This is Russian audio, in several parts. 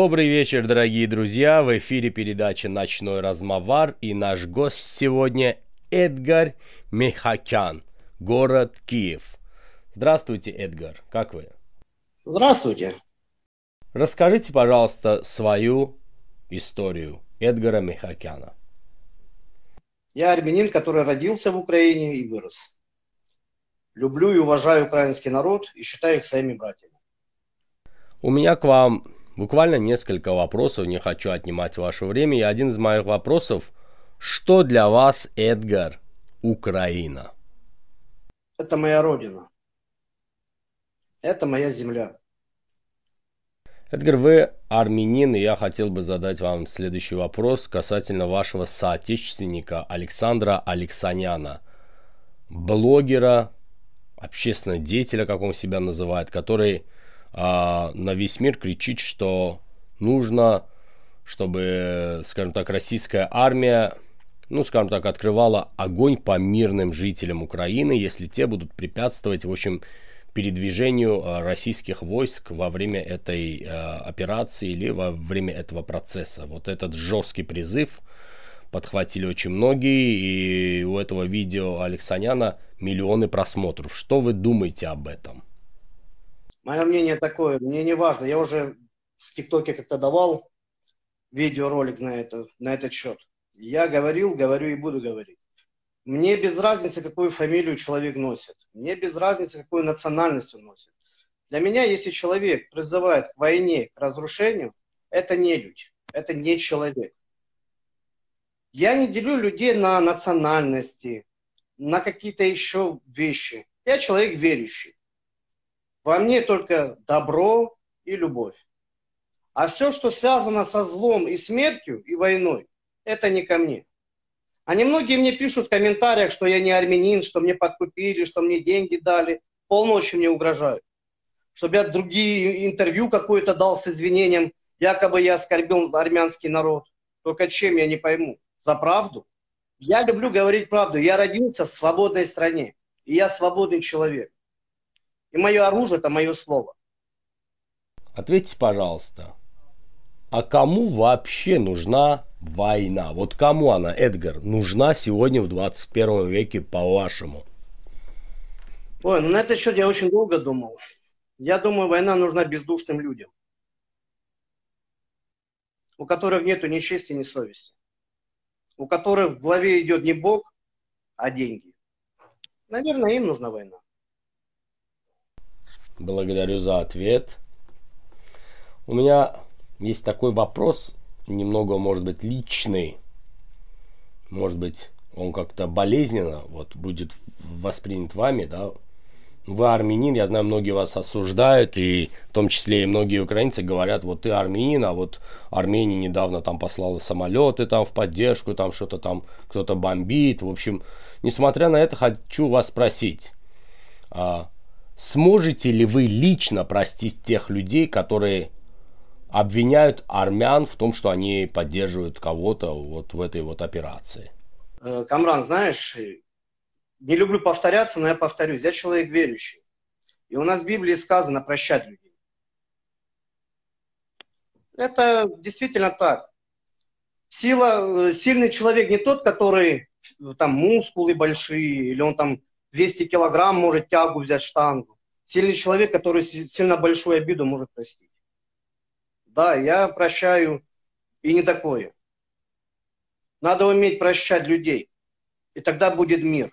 Добрый вечер, дорогие друзья! В эфире передача «Ночной размовар» и наш гость сегодня Эдгар Мехакян, город Киев. Здравствуйте, Эдгар, как вы? Здравствуйте. Расскажите, пожалуйста, свою историю Эдгара Мехакяна. Я армянин, который родился в Украине и вырос. Люблю и уважаю украинский народ и считаю их своими братьями. У меня к вам буквально несколько вопросов, не хочу отнимать ваше время. И один из моих вопросов, что для вас, Эдгар, Украина? Это моя родина. Это моя земля. Эдгар, вы армянин, и я хотел бы задать вам следующий вопрос касательно вашего соотечественника Александра Алексаняна, блогера, общественного деятеля, как он себя называет, который а, на весь мир кричит, что нужно, чтобы, скажем так, российская армия, ну, скажем так, открывала огонь по мирным жителям Украины, если те будут препятствовать, в общем, передвижению а, российских войск во время этой а, операции или во время этого процесса. Вот этот жесткий призыв подхватили очень многие, и у этого видео Алексаняна миллионы просмотров. Что вы думаете об этом? Мое мнение такое, мне не важно. Я уже в ТикТоке как-то давал видеоролик на, это, на этот счет. Я говорил, говорю и буду говорить. Мне без разницы, какую фамилию человек носит. Мне без разницы, какую национальность он носит. Для меня, если человек призывает к войне, к разрушению, это не людь, это не человек. Я не делю людей на национальности, на какие-то еще вещи. Я человек верующий. Во мне только добро и любовь. А все, что связано со злом и смертью, и войной, это не ко мне. А немногие мне пишут в комментариях, что я не армянин, что мне подкупили, что мне деньги дали. Полночи мне угрожают. Чтобы я другие интервью какое-то дал с извинением, якобы я оскорбил армянский народ. Только чем, я не пойму. За правду? Я люблю говорить правду. Я родился в свободной стране. И я свободный человек. И мое оружие – это мое слово. Ответьте, пожалуйста, а кому вообще нужна война? Вот кому она, Эдгар, нужна сегодня в 21 веке, по-вашему? Ой, ну на этот счет я очень долго думал. Я думаю, война нужна бездушным людям, у которых нету ни чести, ни совести, у которых в главе идет не Бог, а деньги. Наверное, им нужна война. Благодарю за ответ. У меня есть такой вопрос, немного, может быть, личный. Может быть, он как-то болезненно вот, будет воспринят вами, да. Вы армянин, я знаю, многие вас осуждают, и в том числе и многие украинцы говорят, вот ты армянин, а вот Армения недавно там послала самолеты там в поддержку, там что-то там кто-то бомбит. В общем, несмотря на это, хочу вас спросить, а, Сможете ли вы лично простить тех людей, которые обвиняют армян в том, что они поддерживают кого-то вот в этой вот операции? Э, Камран, знаешь, не люблю повторяться, но я повторюсь. Я человек верующий. И у нас в Библии сказано прощать людей. Это действительно так. Сила, э, сильный человек не тот, который там мускулы большие, или он там 200 килограмм может тягу взять штангу. Сильный человек, который сильно большую обиду может простить. Да, я прощаю и не такое. Надо уметь прощать людей. И тогда будет мир.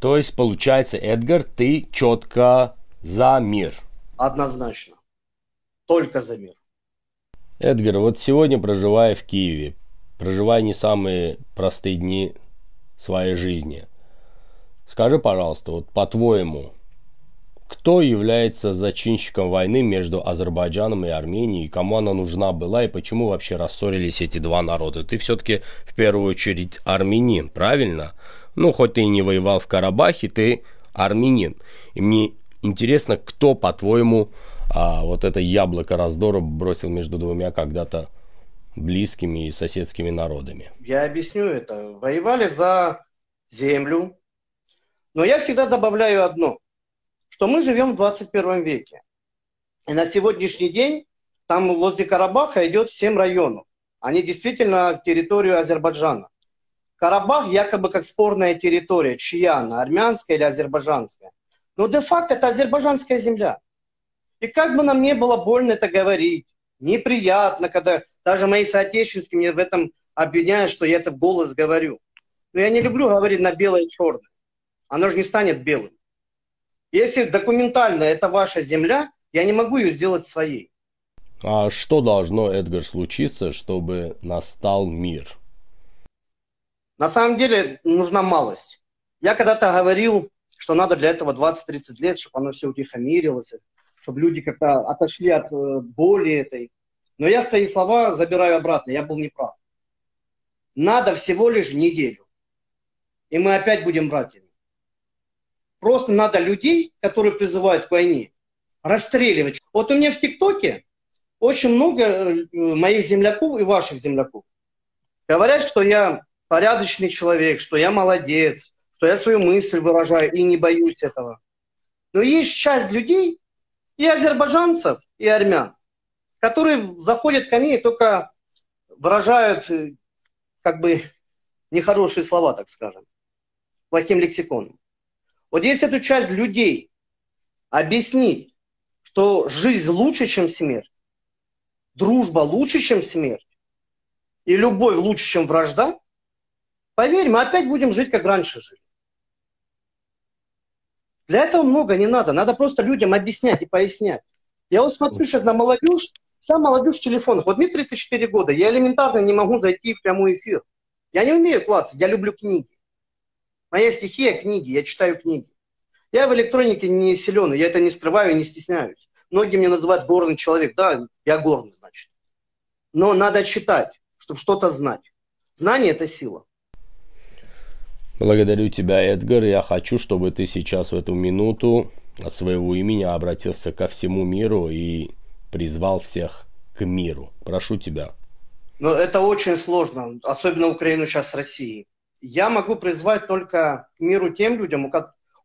То есть, получается, Эдгар, ты четко за мир. Однозначно. Только за мир. Эдгар, вот сегодня, проживая в Киеве, проживая не самые простые дни своей жизни, Скажи, пожалуйста, вот по-твоему, кто является зачинщиком войны между Азербайджаном и Арменией, кому она нужна была и почему вообще рассорились эти два народа? Ты все-таки в первую очередь армянин, правильно? Ну, хоть ты и не воевал в Карабахе, ты армянин. И мне интересно, кто, по-твоему, а, вот это яблоко раздора бросил между двумя когда-то близкими и соседскими народами? Я объясню это. Воевали за землю, но я всегда добавляю одно, что мы живем в 21 веке. И на сегодняшний день Там возле Карабаха идет 7 районов. Они действительно территорию Азербайджана. Карабах якобы как спорная территория. Чья она, армянская или азербайджанская? Но де-факто это азербайджанская земля. И как бы нам не было больно это говорить, неприятно, когда даже мои соотечественники мне в этом обвиняют, что я это в голос говорю. Но я не люблю говорить на белое и черное. Оно же не станет белым. Если документально это ваша земля, я не могу ее сделать своей. А что должно, Эдгар, случиться, чтобы настал мир? На самом деле нужна малость. Я когда-то говорил, что надо для этого 20-30 лет, чтобы оно все утихомирилось, чтобы люди как-то отошли от э, боли этой. Но я свои слова забираю обратно, я был неправ. Надо всего лишь неделю. И мы опять будем братьями. Просто надо людей, которые призывают к войне, расстреливать. Вот у меня в ТикТоке очень много э, моих земляков и ваших земляков говорят, что я порядочный человек, что я молодец, что я свою мысль выражаю и не боюсь этого. Но есть часть людей, и азербайджанцев, и армян, которые заходят ко мне и только выражают э, как бы нехорошие слова, так скажем, плохим лексиконом. Вот если эту часть людей объяснить, что жизнь лучше, чем смерть, дружба лучше, чем смерть, и любовь лучше, чем вражда, поверь, мы опять будем жить, как раньше жили. Для этого много не надо. Надо просто людям объяснять и пояснять. Я вот смотрю сейчас на молодежь, вся молодежь в телефонах. Вот мне 34 года, я элементарно не могу зайти в прямой эфир. Я не умею клацать, я люблю книги. Моя стихия – книги, я читаю книги. Я в электронике не силен, я это не скрываю и не стесняюсь. Многие меня называют горный человек. Да, я горный, значит. Но надо читать, чтобы что-то знать. Знание – это сила. Благодарю тебя, Эдгар. Я хочу, чтобы ты сейчас в эту минуту от своего имени обратился ко всему миру и призвал всех к миру. Прошу тебя. Но это очень сложно, особенно Украину сейчас с Россией. Я могу призвать только к миру тем людям,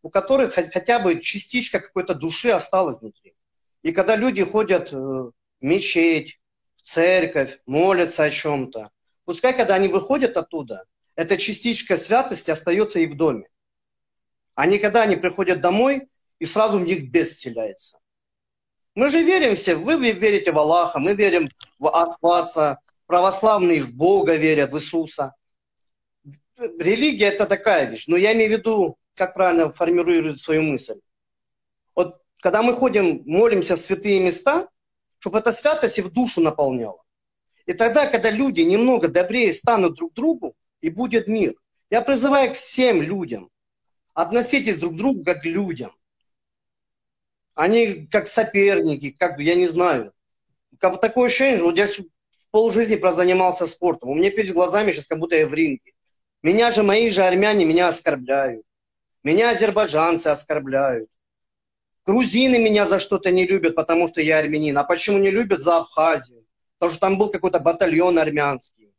у которых хотя бы частичка какой-то души осталась внутри. И когда люди ходят в мечеть, в церковь, молятся о чем-то, пускай, когда они выходят оттуда, эта частичка святости остается и в доме. А не когда они приходят домой, и сразу в них бес вселяется. Мы же верим все, вы верите в Аллаха, мы верим в Аспаца, православные в Бога верят, в Иисуса. Религия это такая вещь, но я имею в виду, как правильно формирует свою мысль. Вот когда мы ходим, молимся в святые места, чтобы эта святость и в душу наполняла. И тогда, когда люди немного добрее станут друг другу, и будет мир. Я призываю к всем людям. Относитесь друг к другу как к людям. Они как соперники, как, я не знаю. Как такое ощущение, вот я полжизни прозанимался спортом. У меня перед глазами сейчас как будто я в ринге. Меня же, мои же армяне меня оскорбляют. Меня азербайджанцы оскорбляют. Грузины меня за что-то не любят, потому что я армянин. А почему не любят? За Абхазию. Потому что там был какой-то батальон армянский.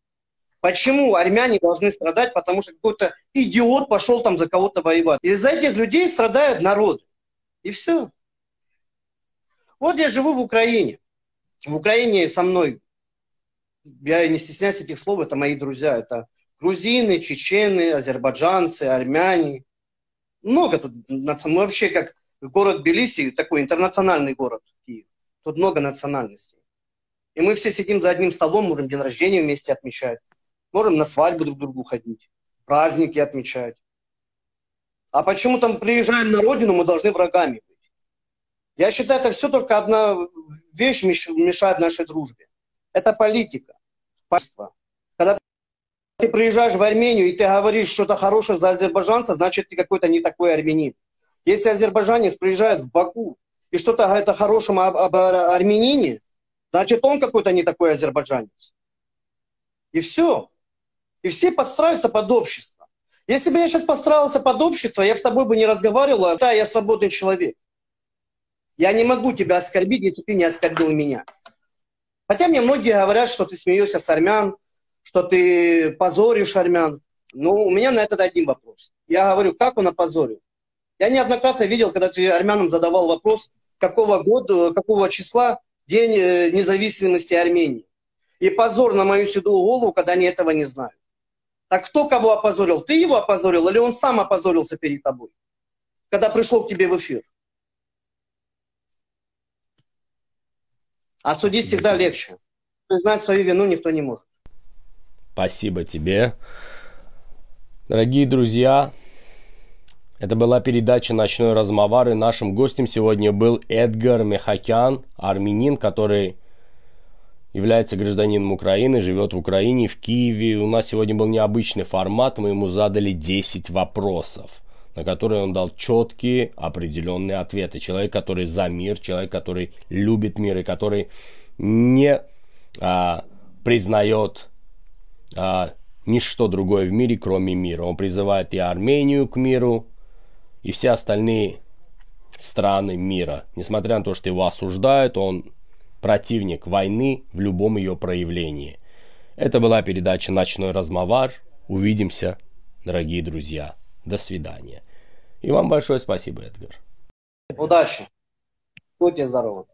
Почему армяне должны страдать? Потому что какой-то идиот пошел там за кого-то воевать. Из-за этих людей страдают народы. И все. Вот я живу в Украине. В Украине со мной, я не стесняюсь этих слов, это мои друзья. Это грузины, чечены, азербайджанцы, армяне. Много тут, вообще как город Белиси, такой интернациональный город Киев. Тут много национальностей. И мы все сидим за одним столом, можем день рождения вместе отмечать. Можем на свадьбу друг к другу ходить, праздники отмечать. А почему там приезжаем на родину, мы должны врагами быть? Я считаю, это все только одна вещь мешает нашей дружбе. Это политика. Когда ты приезжаешь в Армению и ты говоришь что-то хорошее за азербайджанца, значит, ты какой-то не такой армянин. Если азербайджанец приезжает в Баку и что-то говорит о хорошем об, об армянине, значит, он какой-то не такой азербайджанец. И все. И все подстраиваются под общество. Если бы я сейчас подстраивался под общество, я бы с тобой бы не разговаривал, а да, я свободный человек. Я не могу тебя оскорбить, если ты не оскорбил меня. Хотя мне многие говорят, что ты смеешься с армян, что ты позоришь армян. Но у меня на этот один вопрос. Я говорю, как он опозорил? Я неоднократно видел, когда ты армянам задавал вопрос, какого года, какого числа День э, независимости Армении. И позор на мою седую голову, когда они этого не знают. Так кто кого опозорил? Ты его опозорил или он сам опозорился перед тобой, когда пришел к тебе в эфир? А судить всегда легче. Признать свою вину никто не может. Спасибо тебе. Дорогие друзья, это была передача «Ночной размовар», и нашим гостем сегодня был Эдгар Мехакян, армянин, который является гражданином Украины, живет в Украине, в Киеве. У нас сегодня был необычный формат, мы ему задали 10 вопросов, на которые он дал четкие, определенные ответы. Человек, который за мир, человек, который любит мир и который не а, признает а, ничто другое в мире, кроме мира. Он призывает и Армению к миру, и все остальные страны мира. Несмотря на то, что его осуждают, он противник войны в любом ее проявлении. Это была передача «Ночной размовар». Увидимся, дорогие друзья. До свидания. И вам большое спасибо, Эдгар. Удачи. Будьте здоровы.